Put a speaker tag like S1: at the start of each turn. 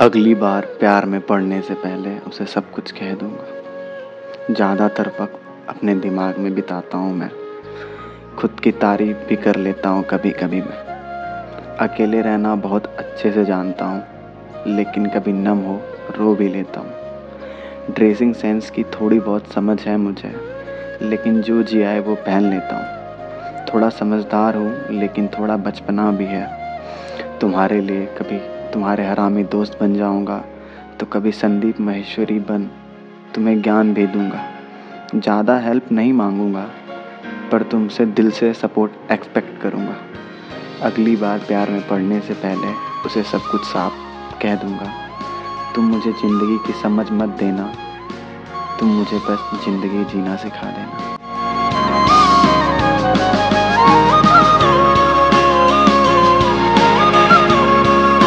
S1: अगली बार प्यार में पड़ने से पहले उसे सब कुछ कह दूँगा। ज़्यादातर वक्त अपने दिमाग में बिताता हूँ मैं। खुद की तारीफ़ भी कर लेता हूँ कभी कभी मैं। अकेले रहना बहुत अच्छे से जानता हूँ, लेकिन कभी नम हो रो भी लेता हूँ। ड्रेसिंग सेंस की थोड़ी बहुत समझ है मुझे, लेकिन जो जिया है वो पहन लेता हूँ। थोड़ा समझदार हूँ, लेकिन थोड़ा बचपना भी है। तुम्हारे लिए कभी तुम्हारे हरामी दोस्त बन जाऊँगा तो कभी संदीप महेश्वरी बन, तुम्हें ज्ञान भी दूँगा। ज़्यादा हेल्प नहीं मांगूँगा, पर तुमसे दिल से सपोर्ट एक्सपेक्ट करूँगा। अगली बार प्यार में पढ़ने से पहले उसे सब कुछ साफ़ कह दूँगा। तुम मुझे ज़िंदगी की समझ मत देना, तुम मुझे बस ज़िंदगी जीना सिखा देना।